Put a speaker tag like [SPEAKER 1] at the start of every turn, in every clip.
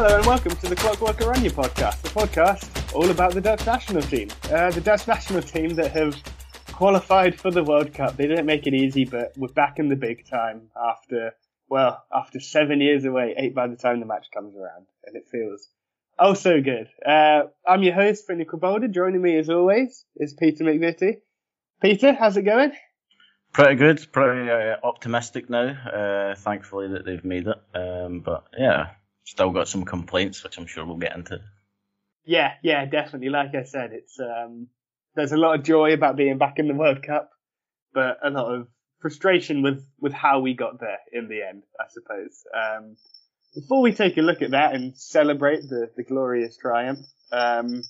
[SPEAKER 1] Hello and welcome to the Clockwork Oranje podcast, the podcast all about the Dutch national team. Uh, the Dutch national team that have qualified for the World Cup. They didn't make it easy, but we're back in the big time after, well, after seven years away, eight by the time the match comes around, and it feels oh so good. Uh, I'm your host, Finley Krabolda. Joining me as always is Peter McVitie. Peter, how's it going?
[SPEAKER 2] Pretty good, pretty uh, optimistic now. Uh, thankfully that they've made it, um, but yeah, still got some complaints, which I'm sure we'll get into.
[SPEAKER 1] Yeah, yeah, definitely. Like I said, it's um, there's a lot of joy about being back in the World Cup, but a lot of frustration with with how we got there in the end, I suppose. Um, before we take a look at that and celebrate the the glorious triumph, um,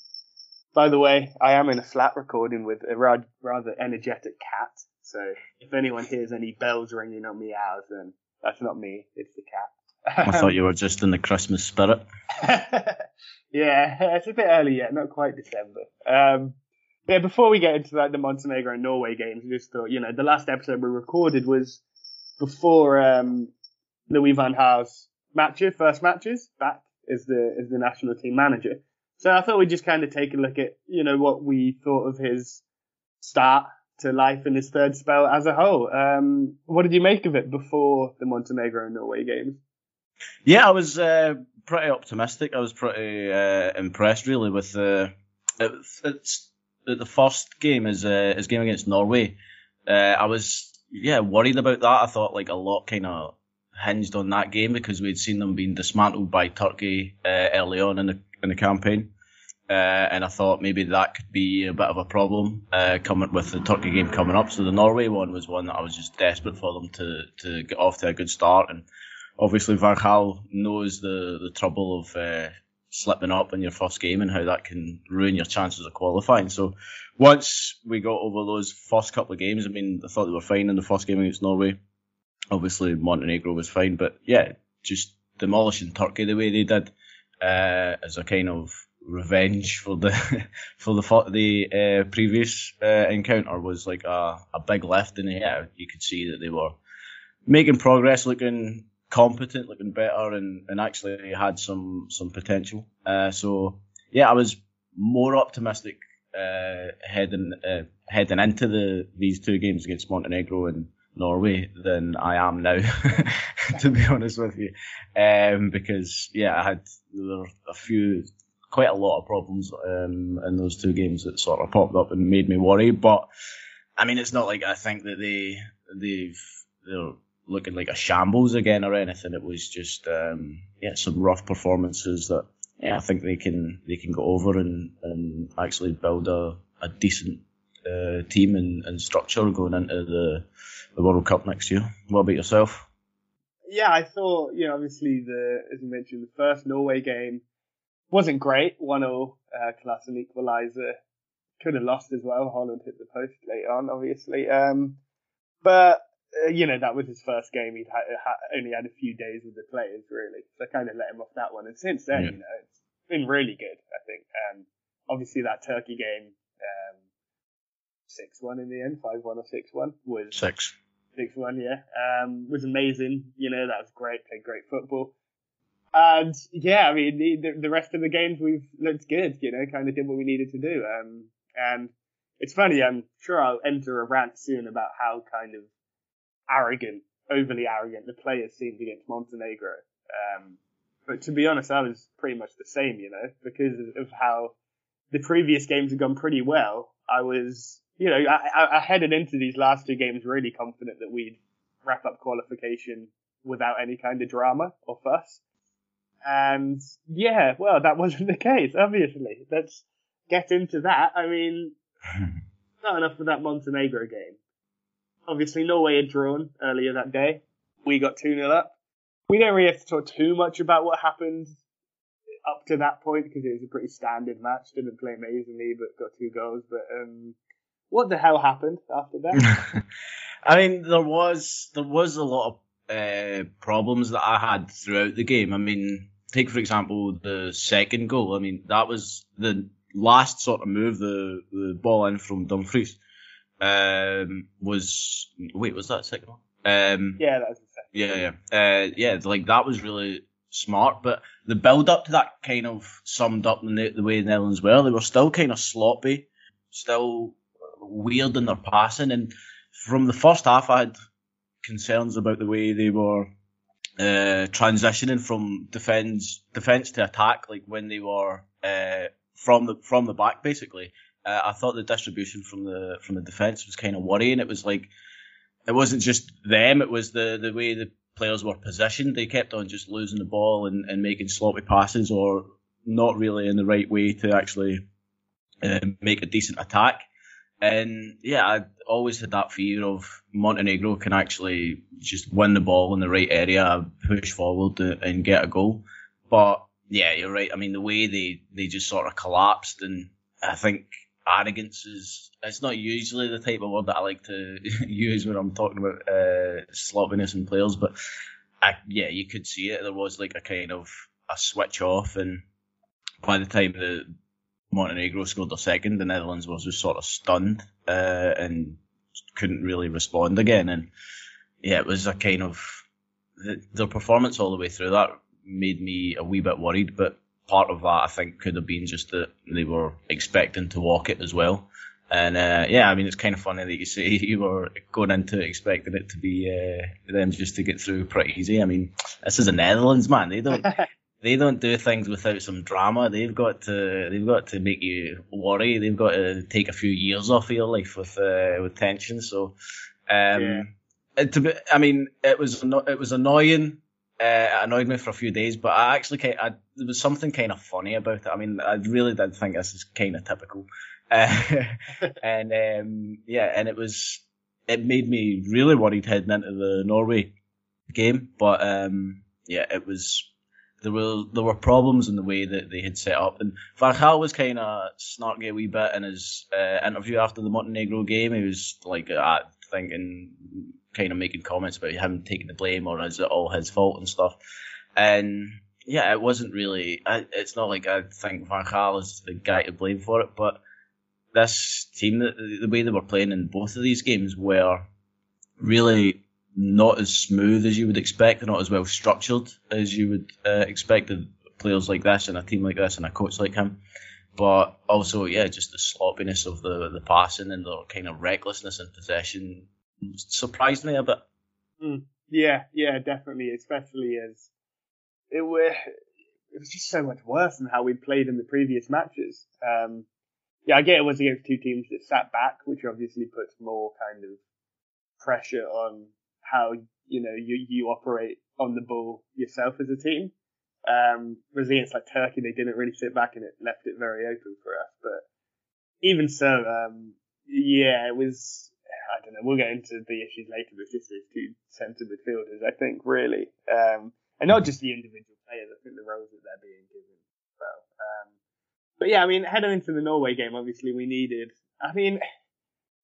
[SPEAKER 1] by the way, I am in a flat recording with a rather energetic cat. So if anyone hears any bells ringing or meows, then that's not me. It's the cat.
[SPEAKER 2] I thought you were just in the Christmas spirit.
[SPEAKER 1] yeah, it's a bit early yet, not quite December. Um, yeah, before we get into like the Montenegro and Norway games, I just thought, you know, the last episode we recorded was before um, Louis van Gaal's matches, first matches back as the as the national team manager. So I thought we'd just kind of take a look at, you know, what we thought of his start to life in his third spell as a whole. Um, what did you make of it before the Montenegro and Norway games?
[SPEAKER 2] Yeah, I was uh, pretty optimistic. I was pretty uh, impressed, really, with the. Uh, it's, the first game is uh, game against Norway. Uh, I was yeah worried about that. I thought like a lot kind of hinged on that game because we'd seen them being dismantled by Turkey uh, early on in the in the campaign. Uh, and I thought maybe that could be a bit of a problem coming with the Turkey game coming up. So the Norway one was one that I was just desperate for them to, to get off to a good start. And obviously Van Gaal knows the, the trouble of uh, slipping up in your first game and how that can ruin your chances of qualifying. So once we got over those first couple of games, I mean, I thought they were fine in the first game against Norway. Obviously Montenegro was fine, but yeah, just demolishing Turkey the way they did uh, as a kind of revenge for the for the the uh, previous uh, encounter was like a, a big lift, and yeah, you could see that they were making progress, looking competent, looking better, and, and actually had some some potential. Uh, so yeah, I was more optimistic uh, heading uh, heading into the these two games against Montenegro and Norway than I am now, to be honest with you, um, because yeah, I had there were a few quite a lot of problems um, in those two games that sort of popped up and made me worry. But I mean, it's not like I think that they they've they're looking like a shambles again or anything. It was just um, yeah some rough performances that yeah I think they can they can go over and, and actually build a, a decent uh, team and, and structure going into the the World Cup next year. What about yourself?
[SPEAKER 1] Yeah, I thought you know obviously the as you mentioned the first Norway game wasn't great. 1 0 uh, class and equaliser. Could have lost as well. Holland hit the post late on, obviously. Um, but, uh, you know, that was his first game. He'd ha- ha- only had a few days with the players, really. So I kind of let him off that one. And since then, yeah. you know, it's been really good, I think. Um, obviously, that Turkey game, um, 6 1 in the end, 5 1 or 6 1 was.
[SPEAKER 2] 6.
[SPEAKER 1] 6 1, yeah. Um, was amazing. You know, that was great. Played great football. And yeah, I mean, the, the rest of the games we've looked good, you know, kind of did what we needed to do. Um, and it's funny, I'm sure I'll enter a rant soon about how kind of arrogant, overly arrogant the players seemed against Montenegro. Um, but to be honest, I was pretty much the same, you know, because of how the previous games had gone pretty well. I was, you know, I, I headed into these last two games really confident that we'd wrap up qualification without any kind of drama or fuss. And yeah, well, that wasn't the case, obviously. Let's get into that. I mean, not enough for that Montenegro game. Obviously, Norway had drawn earlier that day. We got 2 0 up. We don't really have to talk too much about what happened up to that point because it was a pretty standard match. Didn't play amazingly, but got two goals. But um, what the hell happened after that?
[SPEAKER 2] I mean, there was there was a lot of uh, problems that I had throughout the game. I mean, take for example the second goal. I mean, that was the last sort of move, the the ball in from Dumfries. Um, was wait, was that second one?
[SPEAKER 1] Um, yeah, that was the second.
[SPEAKER 2] Yeah, yeah, uh, yeah. Like that was really smart. But the build up to that kind of summed up the, the way the Netherlands were. They were still kind of sloppy, still weird in their passing, and from the first half, I had concerns about the way they were uh, transitioning from defense defense to attack, like when they were uh, from the from the back, basically. Uh, I thought the distribution from the from the defense was kind of worrying. It was like it wasn't just them; it was the the way the players were positioned. They kept on just losing the ball and, and making sloppy passes, or not really in the right way to actually uh, make a decent attack. And yeah, I always had that fear of Montenegro can actually just win the ball in the right area, push forward and get a goal. But yeah, you're right. I mean, the way they, they just sort of collapsed, and I think arrogance is it's not usually the type of word that I like to use when I'm talking about uh, sloppiness in players, but I, yeah, you could see it. There was like a kind of a switch off, and by the time the Montenegro scored their second, the Netherlands was just sort of stunned uh, and couldn't really respond again. And yeah, it was a kind of their performance all the way through that made me a wee bit worried. But part of that, I think, could have been just that they were expecting to walk it as well. And uh, yeah, I mean, it's kind of funny that you say you were going into expecting it to be uh, them just to get through pretty easy. I mean, this is the Netherlands, man. They don't they don't do things without some drama. They've got to they've got to make you worry. They've got to take a few years off of your life with uh, with tension. So, um, yeah. to be, I mean, it was it was annoying. Uh, it annoyed me for a few days, but I actually I, there was something kind of funny about it. I mean, I really did think this is kind of typical, uh, and um, yeah, and it was it made me really worried heading into the Norway game. But um, yeah, it was there were there were problems in the way that they had set up, and Van was kind of snarky a wee bit in his uh, interview after the Montenegro game. He was like thinking, kind of making comments about him taking the blame or is it all his fault and stuff. And yeah, it wasn't really. It's not like I think Van Gaal is the guy to blame for it, but this team, the, the way they were playing in both of these games, were really not as smooth as you would expect, not as well structured as you would uh, expect of players like this and a team like this and a coach like him. But also, yeah, just the sloppiness of the the passing and the kind of recklessness in possession surprised me a bit.
[SPEAKER 1] Mm, yeah, yeah, definitely, especially as it were. It was just so much worse than how we played in the previous matches. Um, yeah, I get it was against two teams that sat back, which obviously puts more kind of pressure on how you know you you operate on the ball yourself as a team. Um, like Turkey, they didn't really sit back and it left it very open for us. But even so, um, yeah, it was. I don't know. We'll get into the issues later, but just those two centre midfielders, I think, really, um, and not just the individual players. I think the roles that they're being given well. Um, but yeah, I mean, heading into the Norway game, obviously we needed. I mean,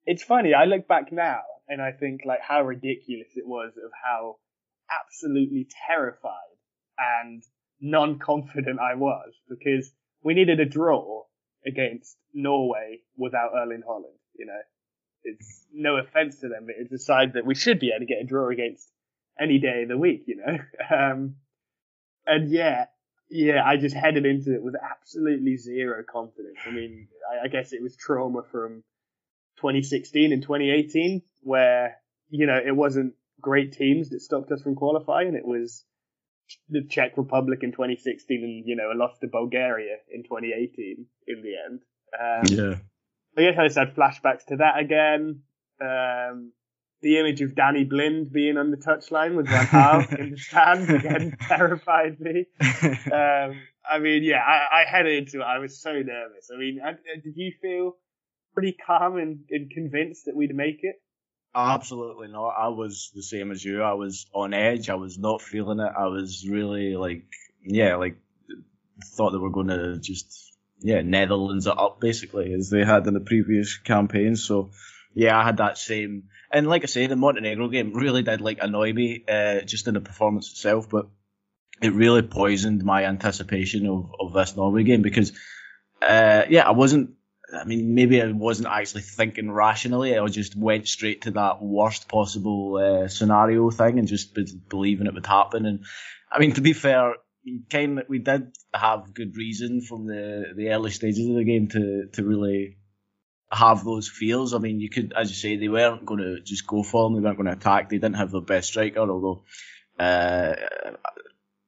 [SPEAKER 1] it's funny. I look back now and I think like how ridiculous it was of how absolutely terrified and non-confident I was because we needed a draw against Norway without Erling Haaland. You know, it's no offense to them, but it's a side that we should be able to get a draw against any day of the week. You know, um, and yeah, yeah, I just headed into it with absolutely zero confidence. I mean, I, I guess it was trauma from 2016 and 2018 where, you know, it wasn't great teams that stopped us from qualifying. It was the Czech Republic in 2016 and, you know, a loss to Bulgaria in 2018 in the end. Um,
[SPEAKER 2] yeah.
[SPEAKER 1] I guess I just had flashbacks to that again. Um, the image of Danny Blind being on the touchline with Van Gaal in the stand again terrified me. Um, I mean, yeah, I, I headed into it. I was so nervous. I mean, I, did you feel pretty calm and, and convinced that we'd make it?
[SPEAKER 2] Absolutely not. I was the same as you. I was on edge. I was not feeling it. I was really like, yeah, like thought they were going to just, yeah, Netherlands it up basically as they had in the previous campaign. So, yeah, I had that same. And like I say, the Montenegro game really did like annoy me, uh, just in the performance itself, but it really poisoned my anticipation of, of this Norway game because, uh, yeah, I wasn't I mean, maybe I wasn't actually thinking rationally. I just went straight to that worst possible uh, scenario thing and just believing it would happen. And I mean, to be fair, kind of we did have good reason from the the early stages of the game to to really have those feels. I mean, you could, as you say, they weren't going to just go for them. They weren't going to attack. They didn't have their best striker, although uh,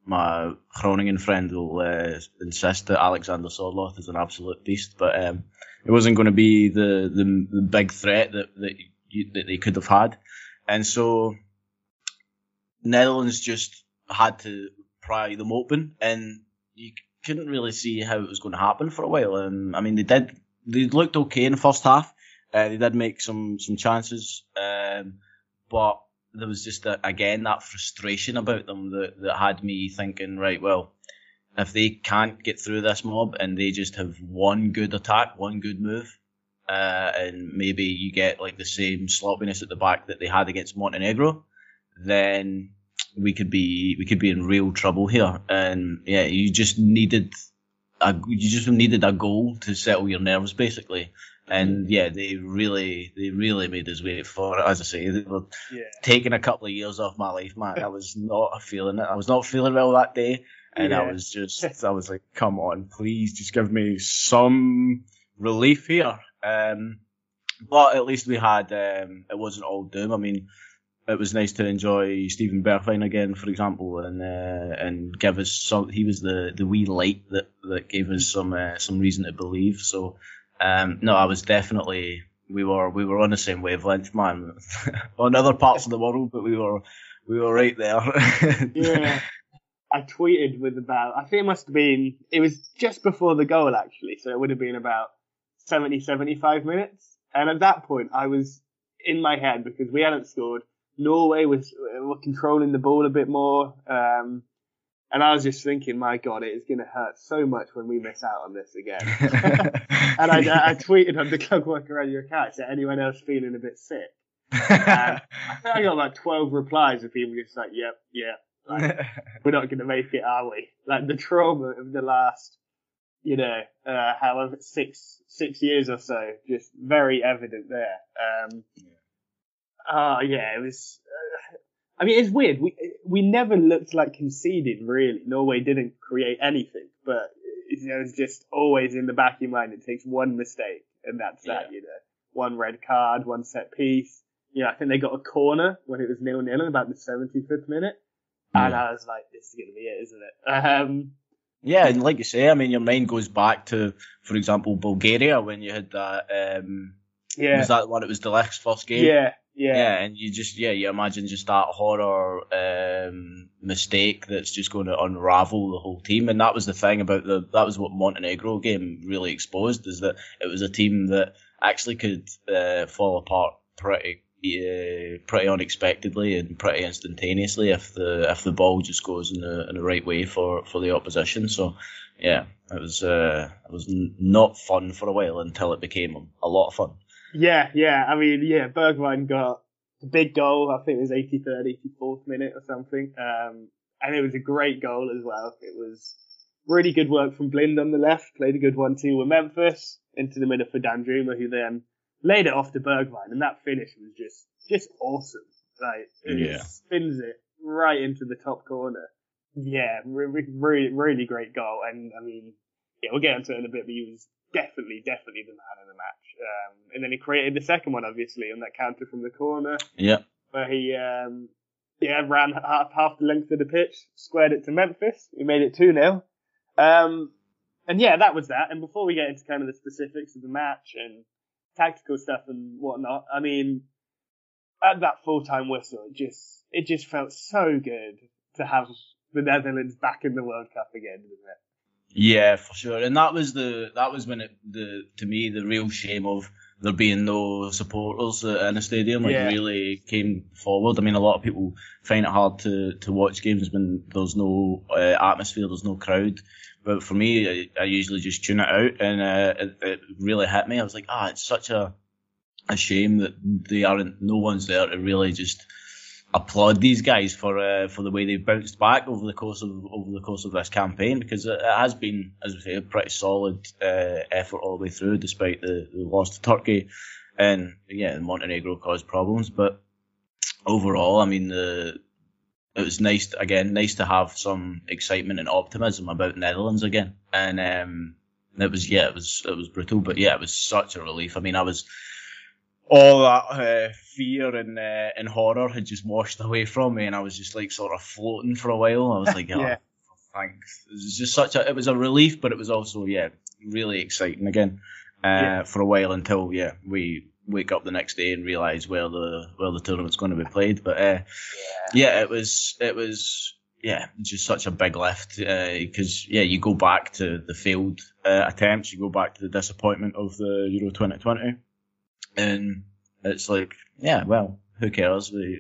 [SPEAKER 2] my Groningen friend will uh, insist that Alexander Sorloth is an absolute beast. But um, it wasn't going to be the, the, the big threat that that, you, that they could have had, and so Netherlands just had to pry them open, and you couldn't really see how it was going to happen for a while. And I mean, they did they looked okay in the first half. Uh, they did make some some chances, um, but there was just a, again that frustration about them that, that had me thinking, right, well, if they can't get through this mob and they just have one good attack, one good move, uh, and maybe you get like the same sloppiness at the back that they had against Montenegro, then we could be we could be in real trouble here. And yeah, you just needed a, you just needed a goal to settle your nerves basically. And yeah, they really, they really made us wait for it. As I say, they were
[SPEAKER 1] Yeah.
[SPEAKER 2] taking a couple of years off my life, man. I was not feeling it. I was not feeling well that day, and I was just, I was like, come on, please, just give me some relief here. Um, but at least we had, um, it wasn't all doom. I mean, it was nice to enjoy Steven Bergwijn again, for example, and uh, and give us some. He was the, the wee light that, that gave us some uh, some reason to believe. So, um, no, I was definitely we were we were on the same wavelength, man. on other parts of the world, but we were we were right there.
[SPEAKER 1] yeah. I tweeted with about, I think it must have been, it was just before the goal actually, so it would have been about 70, 75 minutes. And at that point, I was in my head because we hadn't scored. Norway was were controlling the ball a bit more. Um, and I was just thinking, my God, it is going to hurt so much when we miss out on this again. and I, I tweeted on the Clockwork Radio account, is anyone else feeling a bit sick? I think I got like 12 replies of people just like, yep, yep, like, we're not going to make it, are we? Like the trauma of the last, you know, uh, however six six years or so, just very evident there. Um, oh yeah, it was. Uh, I mean, it's weird. We we never looked like conceding really. Norway didn't create anything, but it, you know, it's just always in the back of your mind. It takes one mistake, and that's that. You know, one red card, one set piece. You know, I think they got a corner when it was nil nil in about the 75th minute. And I was like, this is going to be it, isn't it? Um,
[SPEAKER 2] Yeah, and like you say, I mean, your mind goes back to, for example, Bulgaria when you had that. Um,
[SPEAKER 1] yeah.
[SPEAKER 2] Was that one? It was the last first game.
[SPEAKER 1] yeah. Yeah.
[SPEAKER 2] Yeah, and you just yeah, you imagine just that horror um, mistake that's just going to unravel the whole team, and that was the thing about the that was what Montenegro game really exposed is that it was a team that actually could uh, fall apart pretty uh, pretty unexpectedly and pretty instantaneously if the if the ball just goes in the in the right way for, for the opposition. So yeah, it was uh, it was not fun for a while until it became a lot of fun.
[SPEAKER 1] Yeah, yeah. I mean, yeah, Bergwijn got a big goal. I think it was 83rd, 84th minute or something. Um, and it was a great goal as well. It was really good work from Blind on the left. Played a good one too with Memphis into the middle for Danjuma, who then laid it off to Bergwijn, and that finish was just just awesome. Like it
[SPEAKER 2] Yeah.
[SPEAKER 1] spins it right into the top corner. Yeah, re- re- really, really great goal. And I mean, yeah, we'll get into it in a bit, but he was definitely, definitely the man of the match. Um, and then he created the second one, obviously, on that counter from the corner,
[SPEAKER 2] Yeah.
[SPEAKER 1] where he, um, yeah, ran half, half the length of the pitch, squared it to Memphis. We made it 2 0. Um, and yeah, that was that. And before we get into kind of the specifics of the match and tactical stuff and whatnot, I mean, at that full time whistle, it just, it just felt so good to have the Netherlands back in the World Cup again, didn't it?
[SPEAKER 2] Yeah, for sure. And that was the that was when it the to me the real shame of there being no supporters in the stadium like
[SPEAKER 1] Yeah.
[SPEAKER 2] really came forward. I mean, a lot of people find it hard to to watch games when there's no uh, atmosphere, there's no crowd. But for me, I, I usually just tune it out, and uh, it, it really hit me. I was like, ah, it's such a a shame that they aren't. No one's there to really just applaud these guys for uh, for the way they've bounced back over the course of over the course of this campaign because it, it has been, as we say, a pretty solid uh, effort all the way through, despite the, the loss to Turkey, and yeah, Montenegro caused problems, but overall, I mean the it was nice to, again, nice to have some excitement and optimism about Netherlands again. And um, it was yeah, it was it was brutal, but yeah, it was such a relief. I mean, I was all that uh, fear and uh, and horror had just washed away from me, and I was just like sort of floating for a while. I was like, oh, yeah. thanks. It was just such a it was a relief, but it was also yeah, really exciting again uh, yeah. for a while until yeah we wake up the next day and realize where the where the tournament's going to be played. But uh, yeah. yeah, it was it was yeah, just such a big lift because uh, yeah, you go back to the failed uh, attempts, you go back to the disappointment of the Euro 2020, and it's like yeah, well, who cares? They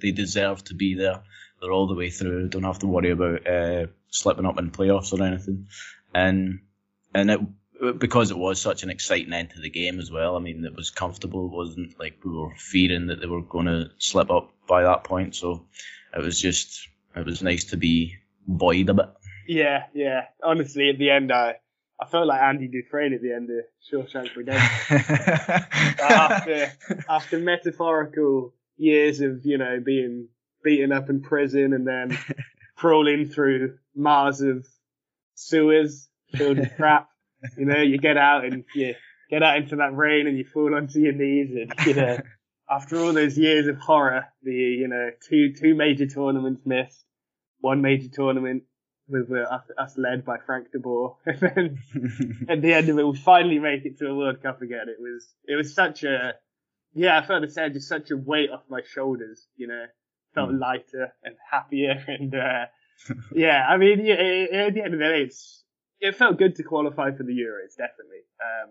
[SPEAKER 2] they deserve to be there. They're all the way through. Don't have to worry about uh, slipping up in playoffs or anything, and and it because it was such an exciting end to the game as well. I mean, it was comfortable. It wasn't like we were fearing that they were going to slip up by that point. So it was just, it was nice to be buoyed a bit.
[SPEAKER 1] Yeah, yeah. Honestly, at the end, I, I felt like Andy Dufresne at the end of Shawshank Redemption. after, after metaphorical years of, you know, being beaten up in prison and then crawling through miles of sewers filled with crap you know, you get out and you get out into that rain and you fall onto your knees and, you know, after all those years of horror, the, you know, two, two major tournaments missed, one major tournament with uh, us, led by Frank de Boer. and then at the end of it, we finally make it to a World Cup again. It was, it was such a, yeah, I felt the same, just such a weight off my shoulders, you know, felt mm. lighter and happier and, uh, yeah, I mean, yeah, at the end of the day, it's, it felt good to qualify for the Euros, definitely. Um,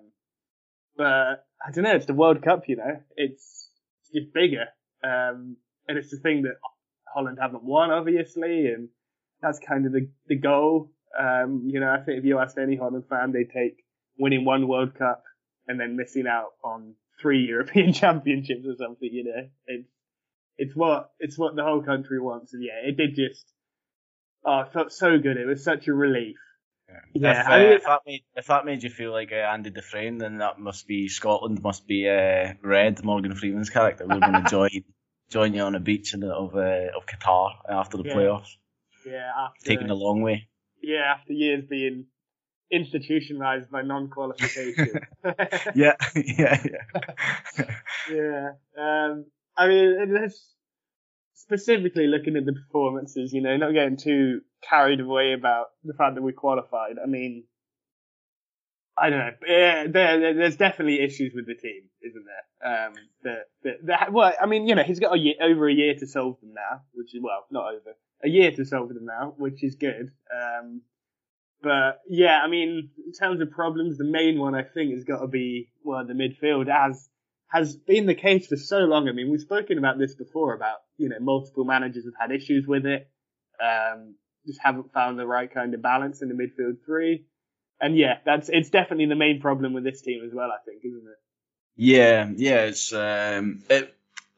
[SPEAKER 1] but I don't know, it's the World Cup, you know, it's, it's bigger. Um, and it's the thing that Holland haven't won, obviously, and that's kind of the, the goal. Um, you know, I think if you asked any Holland fan, they take winning one World Cup and then missing out on three European championships or something, you know. It's, it's what, it's what the whole country wants. And yeah, it did just, oh, it felt so good. It was such a relief.
[SPEAKER 2] Yeah, if, uh, if, that made if that made you feel like uh, Andy Dufresne, then that must be Scotland. Must be uh, Red Morgan Freeman's character. We're going to join join you on a beach in of uh, of Qatar after the
[SPEAKER 1] yeah.
[SPEAKER 2] playoffs.
[SPEAKER 1] Yeah, after,
[SPEAKER 2] taking the long way.
[SPEAKER 1] Yeah, after years being institutionalized by non-qualification.
[SPEAKER 2] yeah, yeah, yeah.
[SPEAKER 1] yeah. Um, I mean, it's specifically looking at the performances, you know, not getting too carried away about the fact that we qualified. I mean, I don't know. Yeah, there, there's definitely issues with the team, isn't there? Um, that, that, well, I mean, you know, he's got a year, over a year to solve them now, which is well, not over a year to solve them now, which is good. Um, but yeah, I mean, in terms of problems, the main one I think has got to be well, the midfield, as has been the case for so long. I mean, we've spoken about this before about you know multiple managers have had issues with it. Um, just haven't found the right kind of balance in the midfield three. And yeah, that's it's definitely the main problem with this team as well. I think, isn't it?
[SPEAKER 2] Yeah, yeah. It's um, it,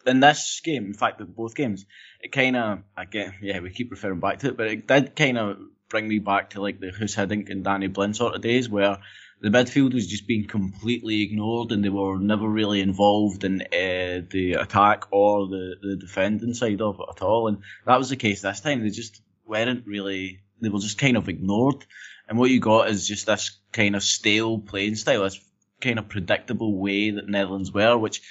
[SPEAKER 2] in this game, in fact, both games, it kind of again, yeah, we keep referring back to it, but it did kind of bring me back to like the Guus Hiddink and Danny Blind sort of days where the midfield was just being completely ignored and they were never really involved in uh, the attack or the, the defending side of it at all. And that was the case this time. They just weren't really, they were just kind of ignored. And what you got is just this kind of stale playing style, this kind of predictable way that Netherlands were, which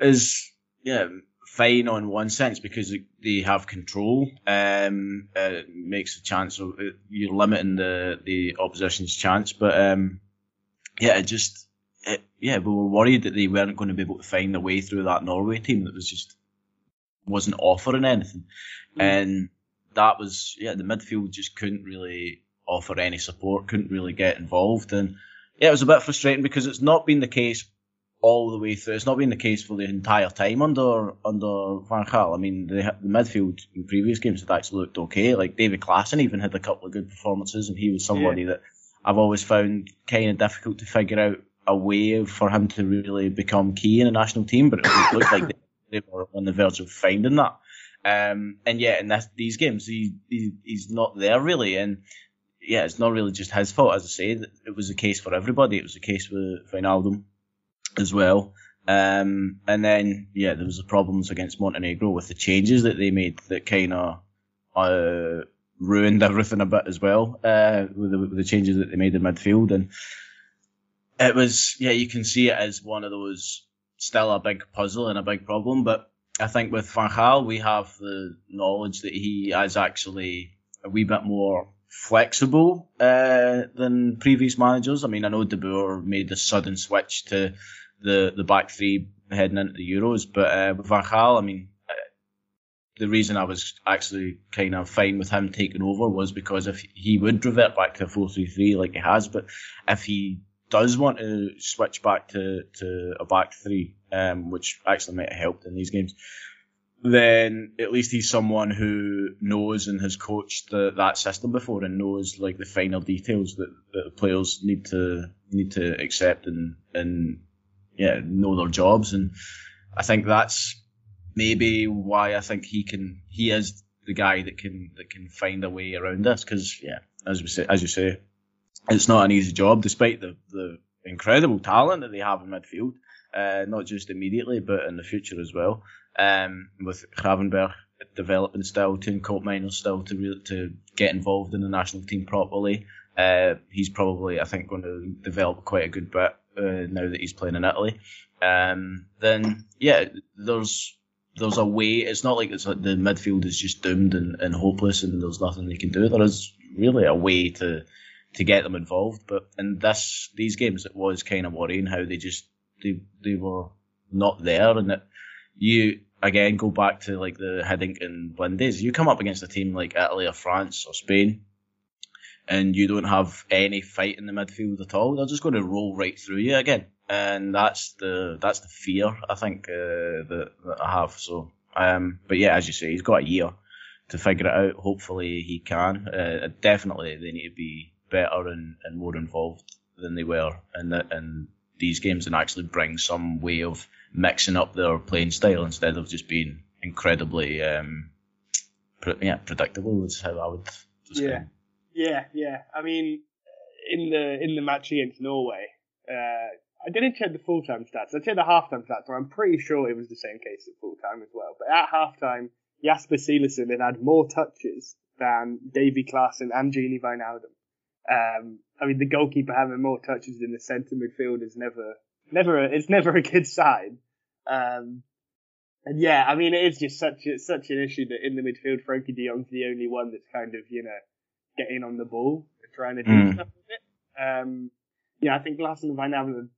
[SPEAKER 2] is, yeah, fine on one sense because they have control. Um, it makes a chance of you're limiting the the opposition's chance, but um, yeah, it just it, yeah, we were worried that they weren't going to be able to find a way through that Norway team that was just wasn't offering anything, mm. and that was yeah, the midfield just couldn't really offer any support, couldn't really get involved, and yeah, it was a bit frustrating because it's not been the case all the way through. It's not been the case for the entire time under under Van Gaal. I mean, the, the midfield in previous games had actually looked okay. Like Davy Klaassen even had a couple of good performances, and he was somebody yeah. that I've always found kind of difficult to figure out a way for him to really become key in a national team. But it looked like they, were on the verge of finding that. Um, and yeah, in this, these games, he, he, he's not there really. And yeah, it's not really just his fault. As I say, it was the case for everybody. It was the case with Wijnaldum as well. Um, and then yeah, there was the problems against Montenegro with the changes that they made that kind of uh, ruined everything a bit as well uh, with, the, with the changes that they made in midfield. And it was, yeah, you can see it as one of those still a big puzzle and a big problem. But I think with Van Gaal, we have the knowledge that he is actually a wee bit more flexible uh, than previous managers. I mean, I know De Boer made the sudden switch to the, the back three heading into the Euros, but uh, with Van Gaal, I mean, the reason I was actually kind of fine with him taking over was because if he would revert back to a 4 3 3 like he has, but if he does want to switch back to, to a back three, um, which actually might have helped in these games, then at least he's someone who knows and has coached the, that system before and knows like the finer details that, that players need to need to accept and and yeah know their jobs. And I think that's maybe why I think he can he is the guy that can that can find a way around this because yeah as we say as you say it's not an easy job despite the the incredible talent that they have in midfield uh, not just immediately but in the future as well um, with Gravenberch developing still and Koopmeiners still to re- to get involved in the national team properly. Uh, he's probably, I think, going to develop quite a good bit uh, now that he's playing in Italy. Um, then, yeah, there's there's a way. It's not like it's the midfield is just doomed and, and hopeless and there's nothing they can do. There is really a way to to get them involved. But in this these games, it was kind of worrying how they just they they were not there and that you again go back to like the Hiddink Blind days. You come up against a team like Italy or France or Spain, and you don't have any fight in the midfield at all. They're just going to roll right through you again, and that's the that's the fear I think uh, that, that I have. So, um, but yeah, as you say, he's got a year to figure it out. Hopefully, he can. Uh, definitely, they need to be better and, and more involved than they were in the, in these games and actually bring some way of mixing up their playing style instead of just being incredibly um, yeah predictable. Is how I would describe.
[SPEAKER 1] Yeah, yeah, yeah. I mean, in the in the match against Norway, uh, I didn't check the full time stats. I checked the half time stats, and I'm pretty sure it was the same case at full time as well. But at half time, Jasper Cillessen had had more touches than Davy Klaassen and Gini Wijnaldum. Um, I mean, the goalkeeper having more touches than the centre midfield is never, never, a, it's never a good sign. Um, and yeah, I mean, it is just such a, such an issue that in the midfield, Frenkie de Jong's the only one that's kind of, you know, getting on the ball and trying to do mm. stuff with it. Um, yeah, I think Klaassen and Van Wijnaldum are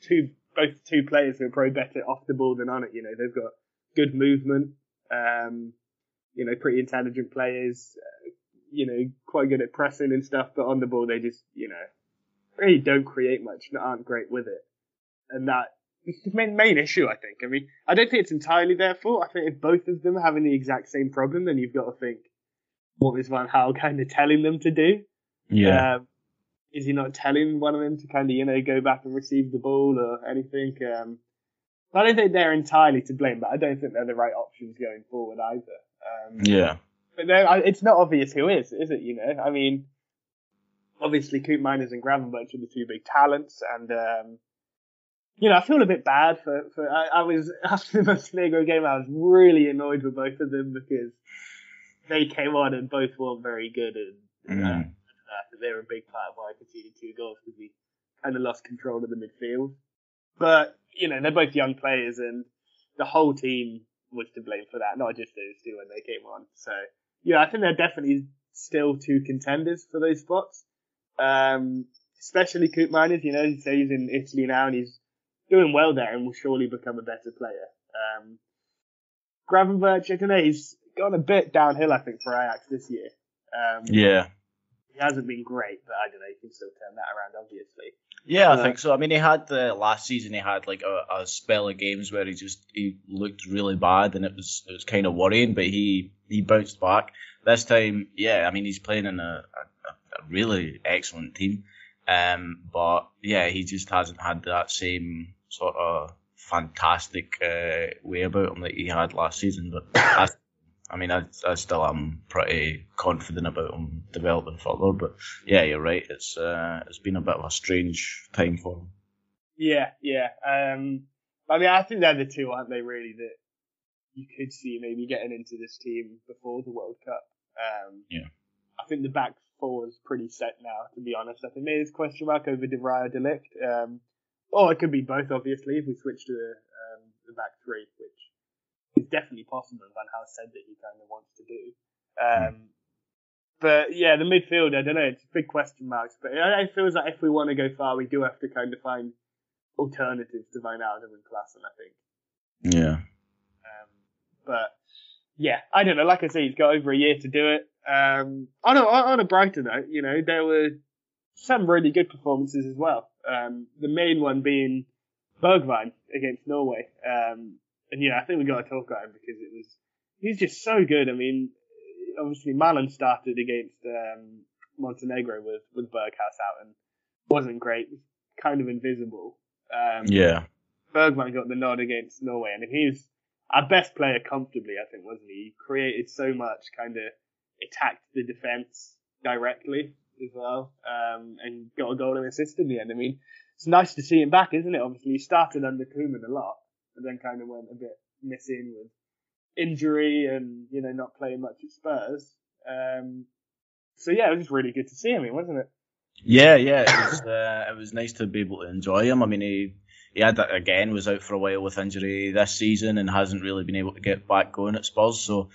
[SPEAKER 1] two, both two players who are probably better off the ball than on it. You know, they've got good movement, um, you know, pretty intelligent players, uh, you know, quite good at pressing and stuff, but on the ball they just, you know, really don't create much and aren't great with it. And that is the main, main issue, I think. I mean, I don't think it's entirely their fault. I think if both of them are having the exact same problem, then you've got to think, what is Van Gaal kind of telling them to do?
[SPEAKER 2] Yeah. Um,
[SPEAKER 1] is he not telling one of them to kind of, you know, go back and receive the ball or anything? Um, I don't think they're entirely to blame, but I don't think they're the right options going forward either.
[SPEAKER 2] Um, yeah.
[SPEAKER 1] But no, it's not obvious who is, is it? You know, I mean, obviously Koopmeiners and Gravenberch are the two big talents, and um, you know, I feel a bit bad for for. I, I was after the Montenegro game, I was really annoyed with both of them because they came on and both weren't very good, and mm. uh, they were a big part of why I conceded two goals because we kind of lost control of the midfield. But you know, they're both young players, and the whole team was to blame for that, not just those two when they came on. So yeah, I think they're definitely still two contenders for those spots. Um, especially Koopmeiners, you know, he's in Italy now and he's doing well there and will surely become a better player. Um, Gravenberch, I don't know, he's gone a bit downhill, I think, for Ajax this year. Um,
[SPEAKER 2] yeah.
[SPEAKER 1] He hasn't been great, but I don't know, he can still turn that around, obviously.
[SPEAKER 2] Yeah, I think so. I mean, he had the last season. He had like a, a, spell of games where he just he looked really bad, and it was it was kind of worrying. But he he bounced back this time. Yeah, I mean, he's playing in a, a, a really excellent team. Um, but yeah, he just hasn't had that same sort of fantastic uh, way about him that he had last season. But I, mean, I, I still am pretty confident about him developing further. But yeah, you're right. It's uh, it's been a bit of a strange time for him.
[SPEAKER 1] Yeah, yeah. Um, I mean, I think they're the two, aren't they? Really, that you could see maybe getting into this team before the World Cup. Um,
[SPEAKER 2] Yeah.
[SPEAKER 1] I think the back four is pretty set now, to be honest. I think there's question mark over De Vrij or De Ligt. Um, or it could be both, obviously, if we switch to a, um, the back three, which is definitely possible. Van Gaal said that he kind of wants to do. Um, but yeah, the midfield, I don't know, it's big question marks. But it, feels like if we want to go far, we do have to kind of find alternatives to Van Wijnaldum and Klaassen, I think.
[SPEAKER 2] Yeah.
[SPEAKER 1] Um, but yeah, I don't know. Like I say, he's got over a year to do it. Um, on a, on a brighter note, you know, there were some really good performances as well. Um, the main one being Bergwijn against Norway. Um, and yeah, I think we got to talk about him because it was he's just so good. I mean, obviously Malen started against um, Montenegro with with Berghuis out and wasn't great, was kind of invisible. Um,
[SPEAKER 2] Yeah.
[SPEAKER 1] Bergwijn got the nod against Norway, and he was our best player comfortably, I think, wasn't he? He created so much, kind of attacked the defense directly as well, um, and got a goal and assist in the end. I mean, it's nice to see him back, isn't it? Obviously, he started under Koeman a lot, but then kind of went a bit missing with injury and you know not playing much at Spurs. Um, so yeah, it was just really good to see him, wasn't it?
[SPEAKER 2] Yeah, yeah, it was uh, it was nice to be able to enjoy him. I mean, he he had that again was out for a while with injury this season and hasn't really been able to get back going at Spurs. So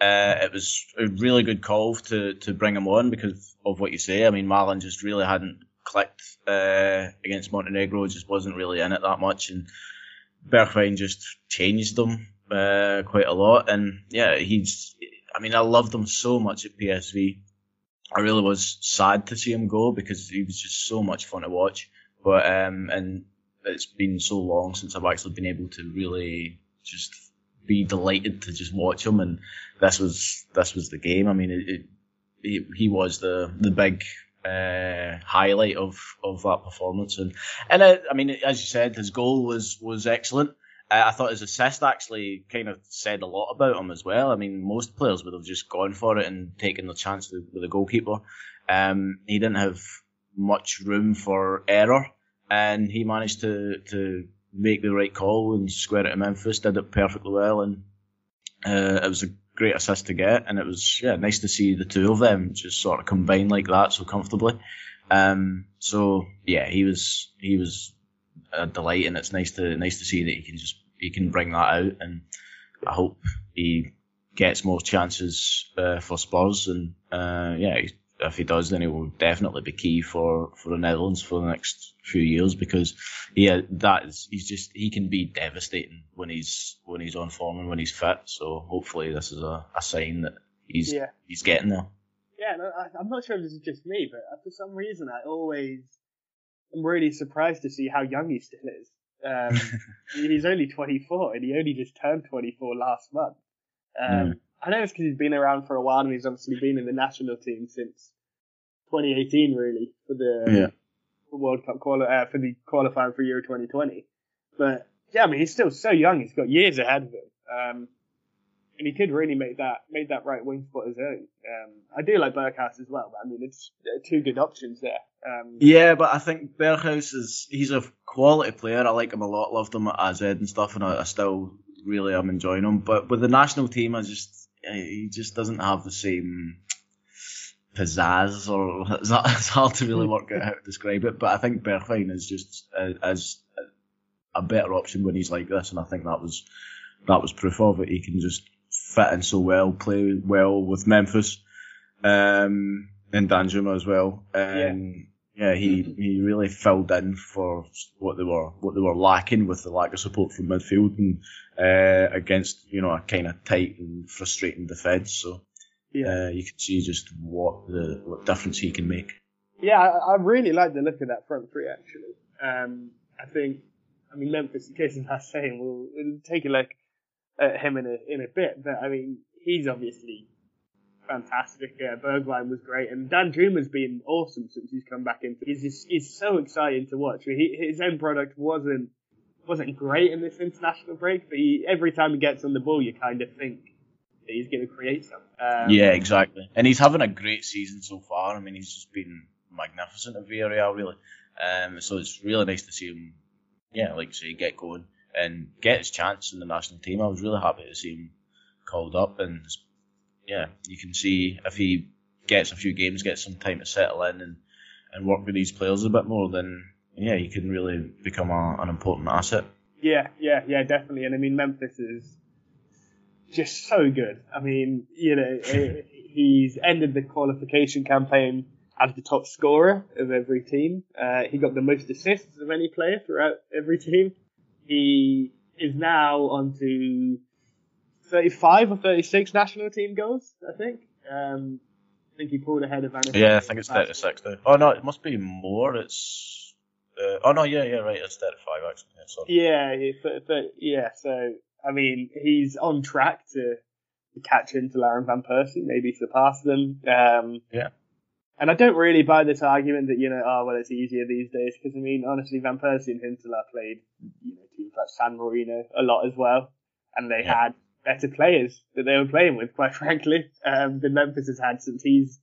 [SPEAKER 2] uh, it was a really good call to to bring him on because of what you say. I mean, Malen just really hadn't clicked uh, against Montenegro, just wasn't really in it that much, and Bergwijn just changed them uh, quite a lot. And yeah, he's. I mean, I loved him so much at PSV. I really was sad to see him go because he was just so much fun to watch. But um, and it's been so long since I've actually been able to really just be delighted to just watch him, and this was this was the game. I mean, it, it he, he was the the big uh, highlight of of that performance, and and uh, I mean, as you said, his goal was was excellent. Uh, I thought his assist actually kind of said a lot about him as well. I mean, most players would have just gone for it and taken the chance with, with the goalkeeper. Um, he didn't have much room for error, and he managed to to make the right call and square it to Memphis. Did it perfectly well, and uh, it was a great assist to get. And it was yeah nice to see the two of them just sort of combine like that so comfortably. Um, so yeah, he was he was a delight, and it's nice to nice to see that he can just he can bring that out, and I hope he gets more chances uh, for Spurs, and uh, yeah, if he does, then he will definitely be key for, for the Netherlands for the next few years because yeah, that is he's just he can be devastating when he's when he's on form and when he's fit. So hopefully this is a, a sign that he's
[SPEAKER 1] Yeah.
[SPEAKER 2] he's getting there.
[SPEAKER 1] Yeah, no, I, I'm not sure if this is just me, but for some reason I always am really surprised to see how young he still is. Um, he's only 24 and he only just turned 24 last month. Um,
[SPEAKER 2] Mm.
[SPEAKER 1] I know it's because he's been around for a while and he's obviously been in the national team since 2018, really, for the
[SPEAKER 2] Yeah.
[SPEAKER 1] World Cup quali- uh, for the qualifying for Euro 2020. But yeah, I mean, he's still so young. He's got years ahead of him. Um, and he could really make that make that right wing spot his own. Um, I do like Berghuis as well, but I mean, it's two good options there. Um,
[SPEAKER 2] Yeah, but I think Berghuis is he's a quality player. I like him a lot. Loved him at AZ and stuff, and I, I still really am enjoying him. But with the national team, I just he just doesn't have the same pizzazz, or it's, not, it's hard to really work out how to describe it. But I think Bergwijn is just uh, as a better option when he's like this, and I think that was that was proof of it. He can just fit in so well, play well with Memphis, um, and Danjuma as well, and yeah, he, he really filled in for what they were what they were lacking with the lack of support from midfield and uh, against you know a kind of tight and frustrating defence. So
[SPEAKER 1] yeah,
[SPEAKER 2] uh, you can see just what the what difference he can make.
[SPEAKER 1] yeah, I, I really like the look of that front three actually. Um, I think, I mean, Memphis, in case of us saying, we'll, we'll take a look at him in a in a bit, but I mean, he's obviously fantastic. Uh, was great, and Danjuma's been awesome since he's come back into. He's he's so exciting to watch. He, his end product wasn't wasn't great in this international break, but he, every time he gets on the ball, you kind of think that he's going to create something. Um,
[SPEAKER 2] yeah, exactly. And he's having a great season so far. I mean, he's just been magnificent at Villarreal, really. Um, so it's really nice to see him, yeah, like say, get going and get his chance in the national team. I was really happy to see him called up, and yeah, you can see if he gets a few games, gets some time to settle in and, and work with these players a bit more, then yeah, he can really become a, an important asset.
[SPEAKER 1] Yeah, yeah, yeah, definitely. And I mean, Memphis is just so good. I mean, you know, eh, he's ended the qualification campaign as the top scorer of every team. Uh, he got the most assists of any player throughout every team. He is now on to 35 or 36 national team goals, I think. Um, I think he pulled ahead of Anis.
[SPEAKER 2] Yeah, I think it's 36 though. Oh no, it must be more. It's uh, oh no, yeah, yeah, right. It's 35 actually. Yeah, sorry.
[SPEAKER 1] Yeah, but, but yeah. So I mean, he's on track to, to catch Huntelaar Van Persie, maybe surpass them. Um,
[SPEAKER 2] yeah.
[SPEAKER 1] And I don't really buy this argument that you know, oh well, it's easier these days because I mean, honestly, Van Persie and Huntelaar played you know teams like San Marino a lot as well, and they yeah. had better players that they were playing with, quite frankly, um, than Memphis has had since he's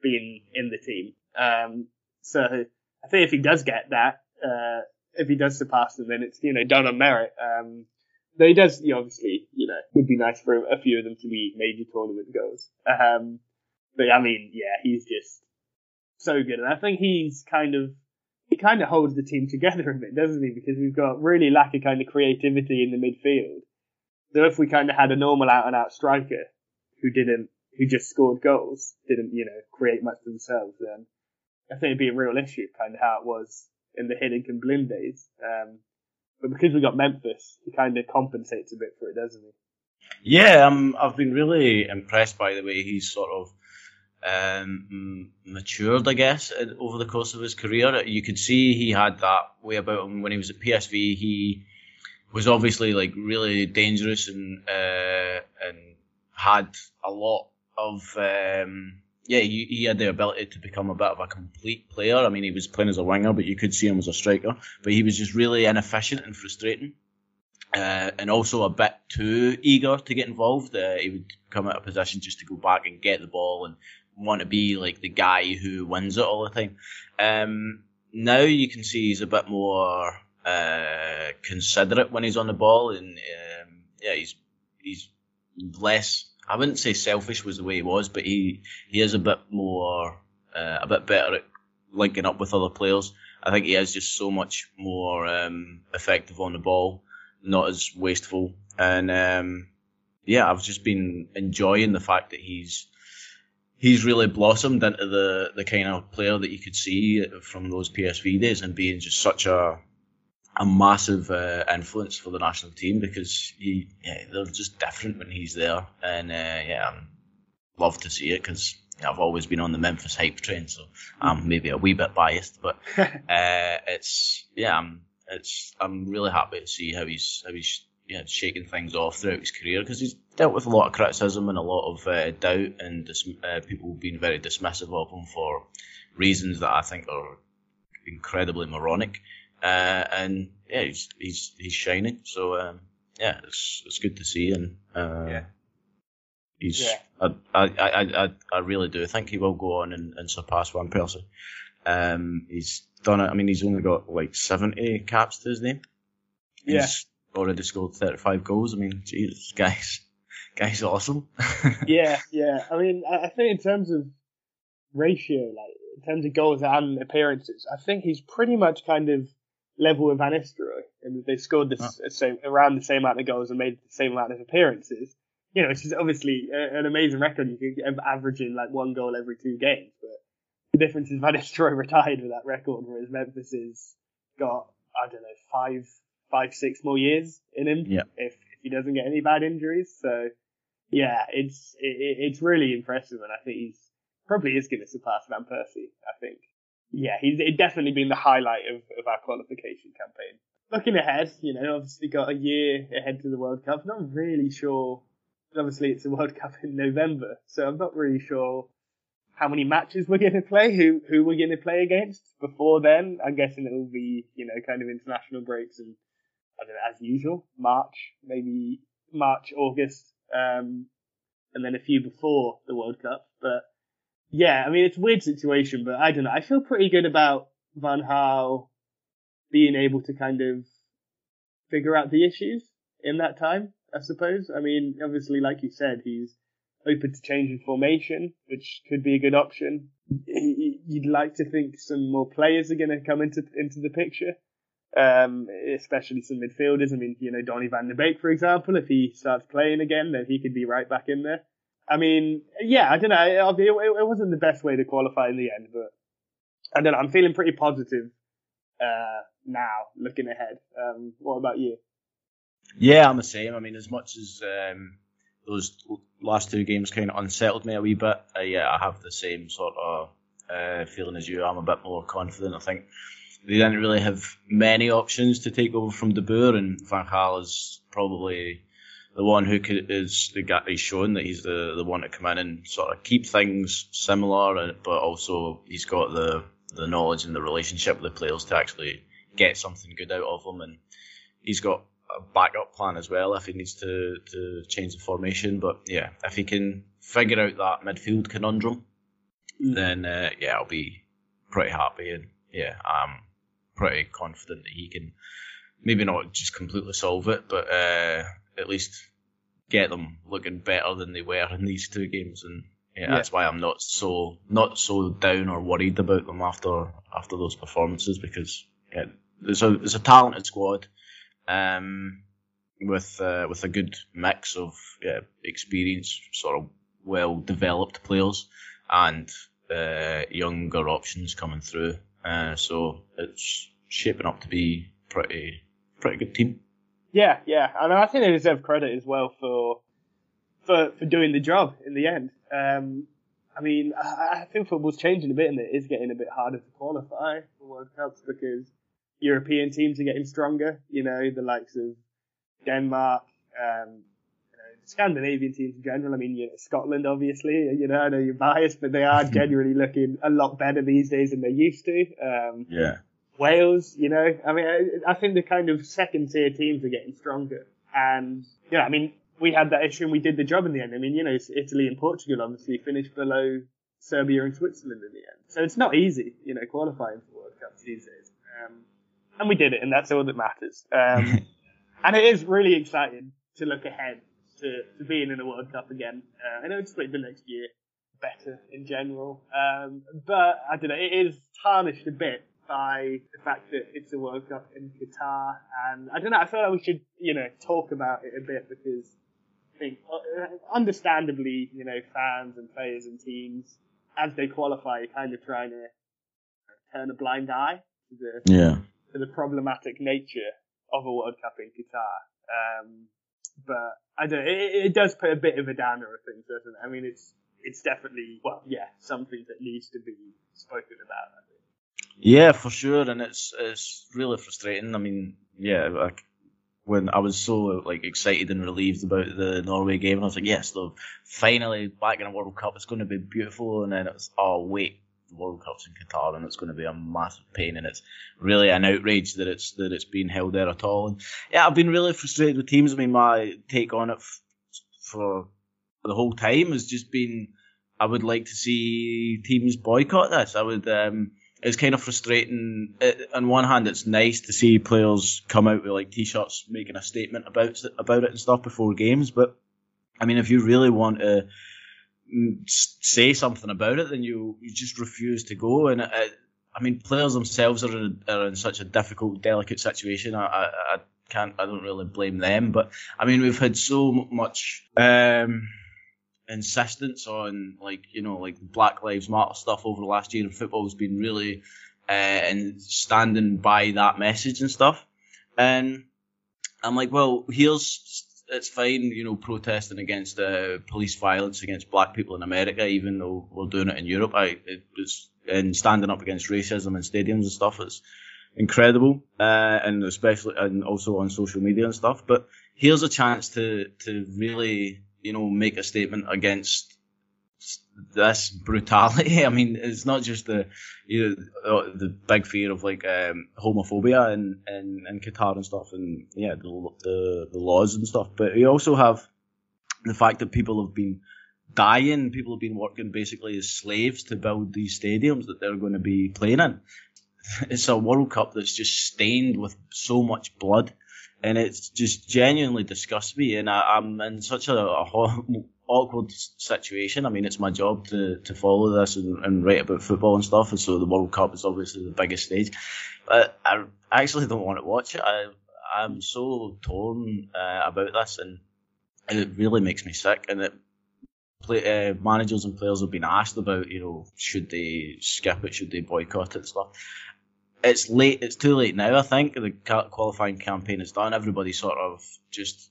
[SPEAKER 1] been in the team. Um, so I think if he does get that, uh, if he does surpass them, then it's you know done on merit. Um, though he does, you know, obviously, you know, would be nice for a few of them to be major tournament goals. Um, but I mean, yeah, he's just so good, and I think he's kind of he kind of holds the team together a bit, doesn't he? Because we've got really lack of kind of creativity in the midfield. So if we kind of had a normal out and out striker who didn't, who just scored goals, didn't, you know, create much for themselves, then I think it'd be a real issue, kind of how it was in the Hiddink and Blind days. Um, but because we got Memphis, he kind of compensates a bit for it, doesn't he?
[SPEAKER 2] Yeah, um, I've been really impressed by the way he's sort of um, matured, I guess, over the course of his career. You could see he had that way about him when he was at PSV. He was obviously like really dangerous and uh, and had a lot of um, yeah. He, he, had the ability to become a bit of a complete player. I mean, he was playing as a winger, but you could see him as a striker. But he was just really inefficient and frustrating. Uh, and also a bit too eager to get involved. Uh, he would come out of position just to go back and get the ball and want to be like the guy who wins it all the time. Um, now you can see he's a bit more uh, considerate when he's on the ball, and um, yeah, he's he's less. I wouldn't say selfish was the way he was, but he he is a bit more uh, a bit better at linking up with other players. I think he is just so much more um, effective on the ball, not as wasteful, and um, yeah, I've just been enjoying the fact that he's he's really blossomed into the the kind of player that you could see from those PSV days and being just such a a massive uh, influence for the national team because he yeah, they're just different when he's there and uh, yeah I love to see it because I've always been on the Memphis hype train so I'm maybe a wee bit biased but uh, it's yeah I'm it's I'm really happy to see how he's how he's yeah, shaking things off throughout his career because he's dealt with a lot of criticism and a lot of uh, doubt and dis- uh, people being very dismissive of him for reasons that I think are incredibly moronic. Uh, and yeah, he's he's he's shining. So um, yeah, it's it's good to see, and uh, yeah. he's yeah. I, I, I I really do think he will go on and, and surpass Van Persie. Um, he's done it. I mean, he's only got like seventy caps to his name. He's yeah. already scored thirty five goals. I mean, Jesus, guys, guy's awesome.
[SPEAKER 1] yeah, yeah. I mean, I think in terms of ratio, like in terms of goals and appearances, I think he's pretty much kind of level with Van Nistelrooy, and they scored the oh. same, around the same amount of goals and made the same amount of appearances. You know, which is obviously a, an amazing record. You could averaging like one goal every two games, but the difference is Van Nistelrooy retired with that record, whereas Memphis has got I don't know five, five, six more years in him
[SPEAKER 2] yeah.
[SPEAKER 1] if, if he doesn't get any bad injuries. So yeah, it's it, it's really impressive, and I think he's probably is going to surpass Van Persie. I think yeah, he's definitely been the highlight of, of our qualification campaign. Looking ahead, you know, obviously got a year ahead to the World Cup. Not really sure. Obviously, it's a World Cup in November, so I'm not really sure how many matches we're going to play, who who we're going to play against before then. I'm guessing it will be, you know, kind of international breaks and I don't know, as usual, March, maybe March, August, um, and then a few before the World Cup. But yeah, I mean, it's a weird situation, but I don't know. I feel pretty good about Van Gaal being able to kind of figure out the issues in that time, I suppose. I mean, obviously, like you said, he's open to changing formation, which could be a good option. You'd like to think some more players are going to come into into the picture, um, especially some midfielders. I mean, you know, Donny van de Beek, for example, if he starts playing again, then he could be right back in there. I mean, yeah, I don't know. It, it wasn't the best way to qualify in the end, but I don't know. I'm feeling pretty positive uh, now, looking ahead. Um, what about you?
[SPEAKER 2] Yeah, I'm the same. I mean, as much as um, those last two games kind of unsettled me a wee bit, uh, yeah, I have the same sort of uh, feeling as you. I'm a bit more confident. I think they didn't really have many options to take over from De Boer, and Van Gaal is probably the one who could, is the guy he's shown that he's the, the one to come in and sort of keep things similar, but also he's got the the knowledge and the relationship with the players to actually get something good out of them, and he's got a backup plan as well if he needs to to change the formation. But yeah, if he can figure out that midfield conundrum, mm. then uh, yeah, I'll be pretty happy, and yeah, I'm pretty confident that he can maybe not just completely solve it, but uh, at least get them looking better than they were in these two games, and yeah, yeah, that's why I'm not so not so down or worried about them after after those performances because yeah, there's a there's a talented squad, um, with uh, with a good mix of yeah, experienced, sort of well developed players and uh, younger options coming through. Uh, so it's shaping up to be pretty pretty good team.
[SPEAKER 1] Yeah, yeah, I mean, I think they deserve credit as well for for for doing the job in the end. Um, I mean, I, I think football's changing a bit, and it is getting a bit harder to qualify for World Cups because European teams are getting stronger. You know, the likes of Denmark, um, you know, Scandinavian teams in general. I mean, you know, Scotland, obviously. You know, I know you're biased, but they are generally looking a lot better these days than they used to. Um,
[SPEAKER 2] yeah.
[SPEAKER 1] Wales, you know, I mean, I, I think the kind of second tier teams are getting stronger. And, yeah, I mean, we had that issue and we did the job in the end. I mean, you know, Italy and Portugal obviously finished below Serbia and Switzerland in the end. So it's not easy, you know, qualifying for World Cups these days. Um, and we did it, and that's all that matters. Um, and it is really exciting to look ahead to, to being in a World Cup again. Uh, I know it's like the next year better in general, um, but I don't know, it is tarnished a bit by the fact that it's a World Cup in Qatar, and I don't know. I feel like we should, you know, talk about it a bit because I think, uh, understandably, you know, fans and players and teams as they qualify, are kind of trying to turn a blind eye to the
[SPEAKER 2] yeah
[SPEAKER 1] to the problematic nature of a World Cup in Qatar. Um, but I don't. It, it does put a bit of a downer of things, doesn't it? I mean, it's it's definitely well, yeah, something that needs to be spoken about.
[SPEAKER 2] Yeah, for sure, and it's it's really frustrating. I mean, yeah, like when I was so like excited and relieved about the Norway game, and I was like, yes, look, finally back in a World Cup, it's going to be beautiful. And then it's oh wait, the World Cup's in Qatar, and it's going to be a massive pain, and it's really an outrage that it's that it's being held there at all. And yeah, I've been really frustrated with teams. I mean, my take on it f- for the whole time has just been, I would like to see teams boycott this. I would. um it's kind of frustrating. It, on one hand, it's nice to see players come out with like t-shirts making a statement about about it and stuff before games. But I mean, if you really want to mm, say something about it, then you you just refuse to go. And it, I mean, players themselves are in, are in such a difficult, delicate situation. I, I, I can't, I don't really blame them. But I mean, we've had so much. Um, insistence on like you know like Black Lives Matter stuff over the last year in football has been really uh, and standing by that message and stuff. And I'm like, well, here's it's fine, you know, protesting against uh, police violence against black people in America, even though we're doing it in Europe. I it, it's and standing up against racism in stadiums and stuff is incredible, uh, and especially and also on social media and stuff. But here's a chance to to really you know, make a statement against this brutality. I mean, it's not just the you know, uh, the big fear of like um, homophobia in, in, in Qatar and stuff, and yeah, the, the the laws and stuff. But you also have the fact that people have been dying. People have been working basically as slaves to build these stadiums that they're going to be playing in. It's a World Cup that's just stained with so much blood and it's just genuinely disgusts me. And I, am in such a, a, awkward situation. I mean, it's my job to, to follow this and, and write about football and stuff, and so the World Cup is obviously the biggest stage. But I actually don't want to watch it. I I'm so torn uh, about this, and it really makes me sick. And it play, uh, managers and players have been asked about, you know, should they skip it, should they boycott it and stuff. It's late. It's too late now. I think the qualifying campaign is done. Everybody sort of just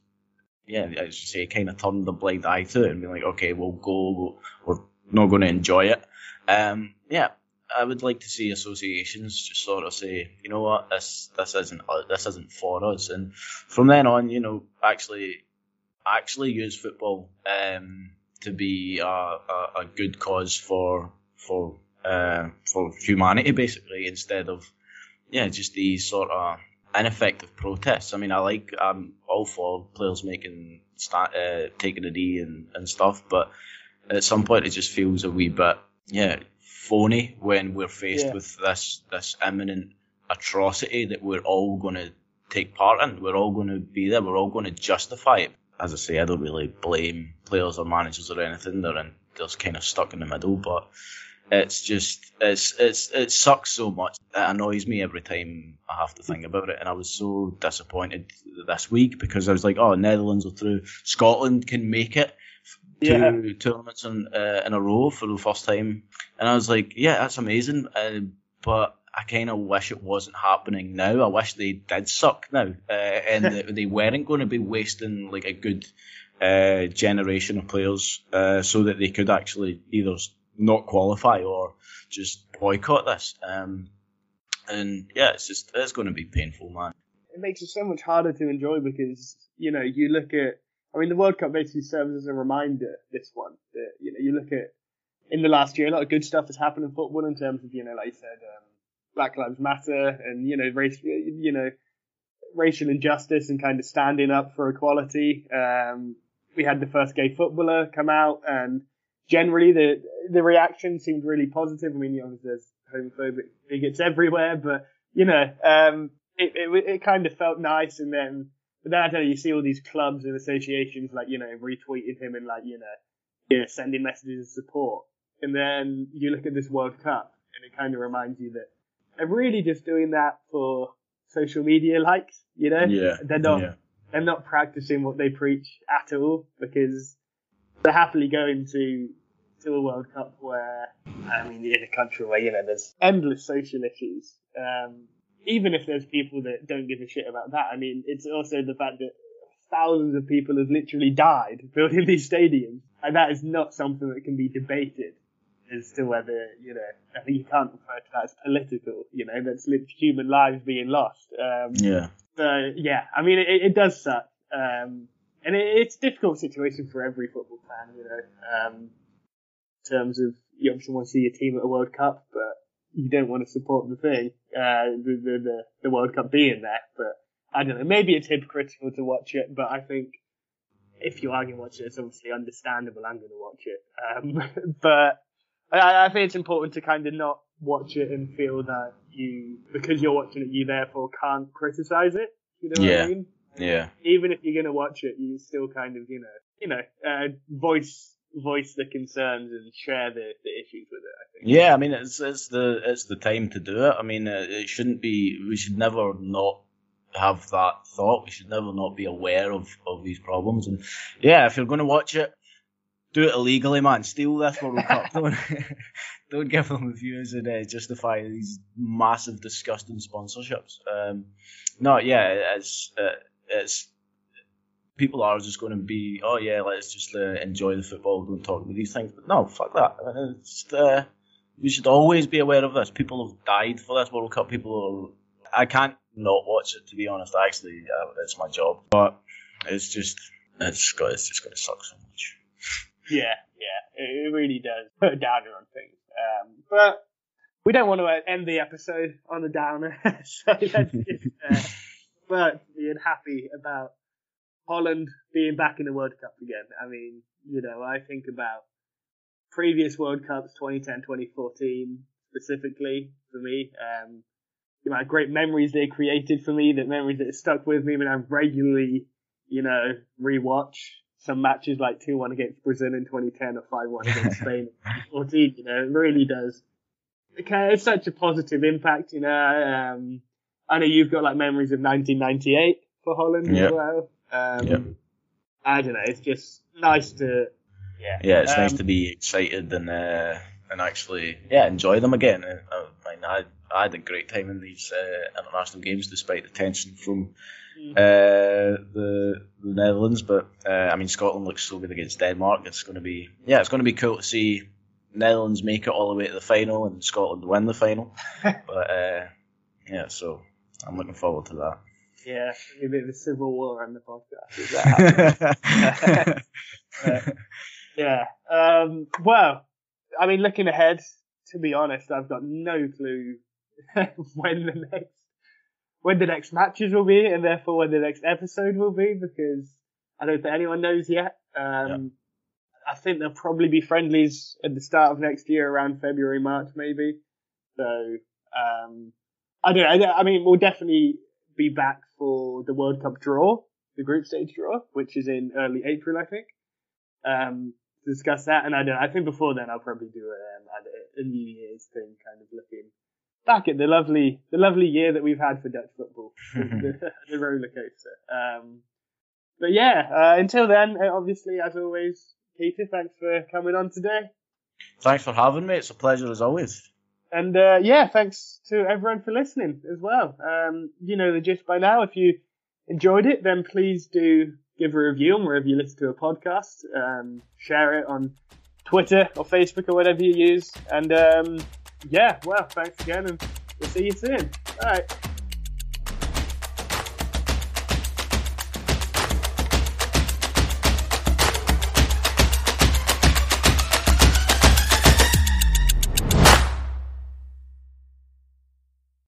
[SPEAKER 2] yeah, as you say, kind of turned the blind eye to it and be like, okay, we'll go, we're not going to enjoy it. Um, yeah, I would like to see associations just sort of say, you know what, this this isn't this isn't for us, and from then on, you know, actually actually use football um, to be a, a, a, good cause for for uh, for humanity, basically, instead of yeah, just these sort of ineffective protests. I mean, I like I'm all for players making start, uh, taking a knee and, and stuff, but at some point it just feels a wee bit yeah phony when we're faced yeah. with this this imminent atrocity that we're all going to take part in. We're all going to be there. We're all going to justify it. As I say, I don't really blame players or managers or anything. They're in, they're kind of stuck in the middle, but it's just it's it's it sucks so much. It annoys me every time I have to think about it. And I was so disappointed this week because I was like, oh, Netherlands are through. Scotland can make it two yeah. tournaments in uh, in a row for the first time, and I was like, yeah, that's amazing. Uh, but I kind of wish it wasn't happening now. I wish they did suck now, uh, and they weren't going to be wasting like a good uh, generation of players, uh, so that they could actually either not qualify or just boycott this. Um, and yeah, it's just it's going to be painful, man.
[SPEAKER 1] It makes it so much harder to enjoy because you know you look at. I mean, the World Cup basically serves as a reminder. This one that you know you look at in the last year, a lot of good stuff has happened in football in terms of you know, like you said, um, Black Lives Matter and you know, race, you know, racial injustice and kind of standing up for equality. Um, we had the first gay footballer come out and generally the the reaction seemed really positive. I mean, know, there's homophobic bigots everywhere, but you know, um, it, it, it kind of felt nice. And then, but then I don't know, you see all these clubs and associations like you know retweeting him and like you know, you know, sending messages of support. And then you look at this World Cup, and it kind of reminds you that they're really just doing that for social media likes. You know,
[SPEAKER 2] yeah,
[SPEAKER 1] they're not.
[SPEAKER 2] Yeah.
[SPEAKER 1] They're not practicing what they preach at all because they're happily going to to a World Cup where I mean in a country where you know there's endless social issues. Um, even if there's people that don't give a shit about that, I mean it's also the fact that thousands of people have literally died building these stadiums, and that is not something that can be debated as to whether you know. I think you can't refer to that as political. You know, that's human lives being lost. Um,
[SPEAKER 2] yeah.
[SPEAKER 1] So yeah, I mean it, it does suck. Um, and it, it's a difficult situation for every football fan, you know, um, in terms of you obviously want to see your team at a World Cup, but you don't want to support the thing, uh, the, the, the, the World Cup being there. But I don't know, maybe it's hypocritical to watch it, but I think if you are going to watch it, it's obviously understandable. I'm going to watch it. Um, but I, I think it's important to kind of not watch it and feel that you, because you're watching it, you therefore can't criticize it. You know
[SPEAKER 2] yeah.
[SPEAKER 1] what I mean?
[SPEAKER 2] Yeah.
[SPEAKER 1] Even if you're gonna watch it, you still kind of, you know, you know, uh, voice voice the concerns and share the, the issues with it. I think.
[SPEAKER 2] Yeah, I mean, it's it's the it's the time to do it. I mean, uh, it shouldn't be. We should never not have that thought. We should never not be aware of of these problems. And yeah, if you're going to watch it, do it illegally, man. Steal this World Cup. Don't don't give them the views and uh, justify these massive, disgusting sponsorships. Um, no, yeah, it's. Uh, it's people are just going to be, oh yeah, let's just uh, enjoy the football, don't talk about these things. But no, fuck that. It's, uh, we should always be aware of this. People have died for this World Cup. People are. I can't not watch it to be honest. Actually, uh, it's my job, but it's just it's got it's just going to suck so much.
[SPEAKER 1] Yeah, yeah, it, really does put a downer on things. Um, but we don't want to end the episode on a downer, so let's just. But being happy about Holland being back in the World Cup again. I mean, you know, I think about previous World Cups, 2010, 2014, specifically for me. Um, you know, great memories they created for me, that memories that stuck with me, and I regularly, you know, rewatch. some matches like 2-1 against Brazil in 2010 or 5-1 against Spain in 2014. You know, it really does. Okay, it's such a positive impact. You know, um, I know you've got like memories of 1998 for Holland
[SPEAKER 2] Yep.
[SPEAKER 1] as well. Um,
[SPEAKER 2] Yep.
[SPEAKER 1] I don't know. It's just nice to. Yeah.
[SPEAKER 2] Yeah, it's nice
[SPEAKER 1] Um,
[SPEAKER 2] to be excited and uh, and actually yeah enjoy them again. Uh, I mean, I I had a great time in these uh, international games despite the tension from
[SPEAKER 1] Mm.
[SPEAKER 2] uh, the the Netherlands. But uh, I mean, Scotland looks so good against Denmark. It's going to be yeah, it's going to be cool to see Netherlands make it all the way to the final and Scotland win the final. but uh, yeah, so I'm looking forward to that.
[SPEAKER 1] Yeah, a bit of a civil war on the podcast. Is that happening? yeah. Um, well, I mean, looking ahead, to be honest, I've got no clue when the next when the next matches will be, and therefore when the next episode will be, because I don't think anyone knows yet. Um, I think there'll probably be friendlies at the start of next year, around February, March, maybe. So, um, I don't know. I, mean, we'll definitely be back for the World Cup draw, the group stage draw, which is in early April, I think. Um, to discuss that, and I don't. know, I think before then I'll probably do um, a, a New Year's thing, kind of looking back at the lovely, the lovely year that we've had for Dutch football, the, the roller coaster. Um, but yeah, uh, until then, uh, obviously, as always, Peter, thanks for coming on today.
[SPEAKER 2] Thanks for having me. It's a pleasure as always.
[SPEAKER 1] And uh, yeah, thanks to everyone for listening as well. Um, you know the gist by now. If you enjoyed it, then please do give a review on wherever you listen to a podcast. Um, share it on Twitter or Facebook or whatever you use. And um, yeah, well, thanks again, and we'll see you soon. All right.